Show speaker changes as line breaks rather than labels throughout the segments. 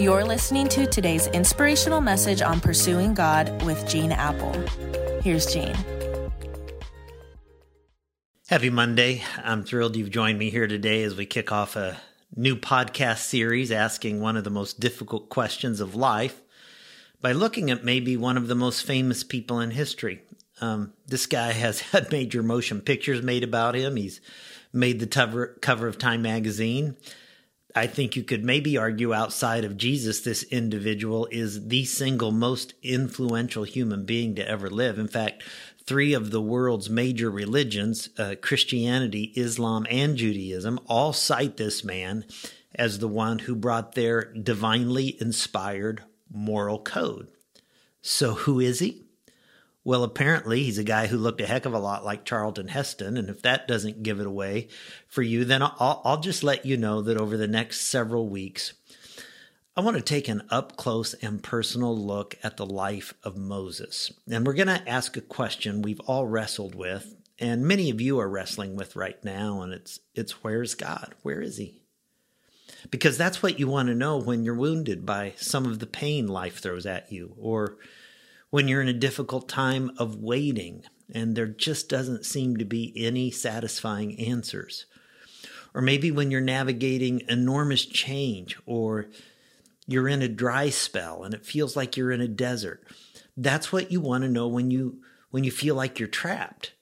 You're listening to today's inspirational message on pursuing God with Gene Appel. Here's Gene.
Happy Monday. I'm thrilled you've joined me here today as we kick off a new podcast series asking one of the most difficult questions of life by looking at maybe one of the most famous people in history. Um, this guy has had major motion pictures made about him. He's made the cover, cover of Time magazine. I think you could maybe argue outside of Jesus, this individual is the single most influential human being to ever live. In fact, three of the world's major religions, uh, Christianity, Islam, and Judaism, all cite this man as the one who brought their divinely inspired moral code. So, who is he? Well, apparently, he's a guy who looked a heck of a lot like Charlton Heston. And if that doesn't give it away for you, then I'll, I'll just let you know that over the next several weeks, I want to take an up close and personal look at the life of Moses. And we're going to ask a question we've all wrestled with, and many of you are wrestling with right now. And it's, it's where's God? Where is he? Because that's what you want to know when you're wounded by some of the pain life throws at you, or when you're in a difficult time of waiting and there just doesn't seem to be any satisfying answers. Or maybe when you're navigating enormous change or you're in a dry spell and it feels like you're in a desert. That's what you want to know when you when you feel like you're trapped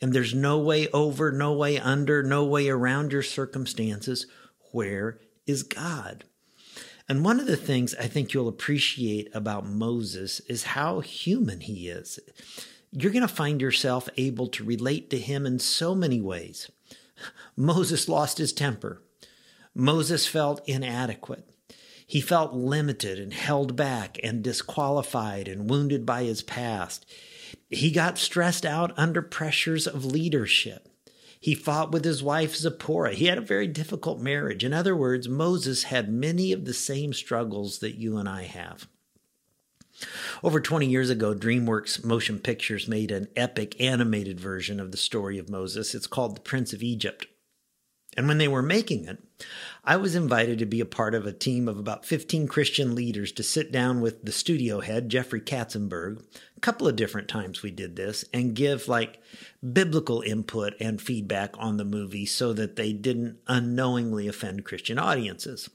and there's no way over, no way under, no way around your circumstances. Where is God? And one of the things I think you'll appreciate about Moses is how human he is. You're going to find yourself able to relate to him in so many ways. Moses lost his temper. Moses felt inadequate. He felt limited and held back and disqualified and wounded by his past. He got stressed out under pressures of leadership. He fought with his wife Zipporah. He had a very difficult marriage. In other words, Moses had many of the same struggles that you and I have. Over 20 years ago, DreamWorks Motion Pictures made an epic animated version of the story of Moses. It's called The Prince of Egypt. And when they were making it, I was invited to be a part of a team of about 15 Christian leaders to sit down with the studio head, Jeffrey Katzenberg. A couple of different times we did this and give like biblical input and feedback on the movie so that they didn't unknowingly offend Christian audiences.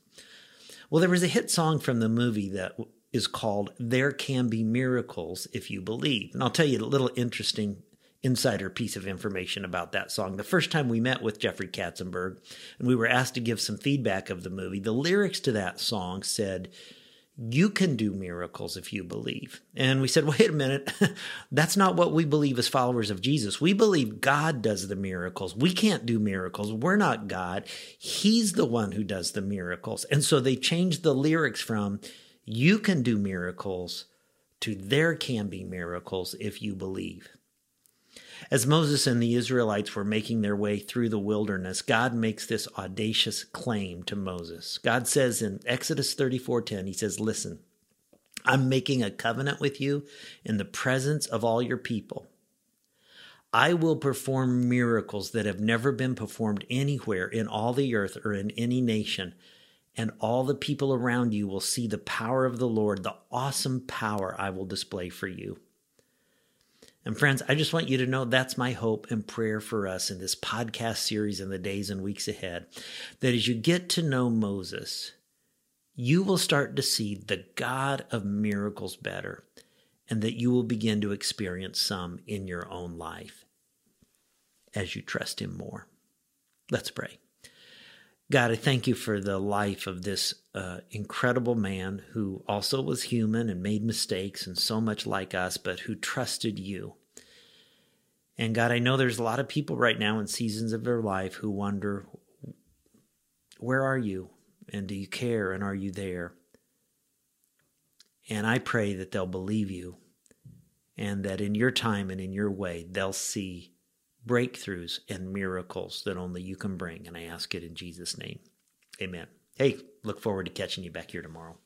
Well, there was a hit song from the movie that is called There Can Be Miracles If You Believe. And I'll tell you a little interesting insider piece of information about that song. The first time we met with Jeffrey Katzenberg and we were asked to give some feedback of the movie, the lyrics to that song said, You can do miracles if you believe. And we said, Wait a minute, that's not what we believe as followers of Jesus. We believe God does the miracles. We can't do miracles. We're not God. He's the one who does the miracles. And so they changed the lyrics from, You can do miracles to There can be miracles if you believe. As Moses and the Israelites were making their way through the wilderness, God makes this audacious claim to Moses. God says in Exodus 34:10, he says, "Listen, I'm making a covenant with you in the presence of all your people. I will perform miracles that have never been performed anywhere in all the earth or in any nation." and all the people around you will see the power of the Lord, the awesome power I will display for you. And friends, I just want you to know that's my hope and prayer for us in this podcast series in the days and weeks ahead. That as you get to know Moses, you will start to see the God of miracles better, and that you will begin to experience some in your own life as you trust Him more. Let's pray. God, I thank you for the life of this uh, incredible man who also was human and made mistakes and so much like us, but who trusted you. And God, I know there's a lot of people right now in seasons of their life who wonder, where are you? And do you care? And are you there? And I pray that they'll believe you and that in your time and in your way, they'll see breakthroughs and miracles that only you can bring. And I ask it in Jesus' name. Amen. Hey, look forward to catching you back here tomorrow.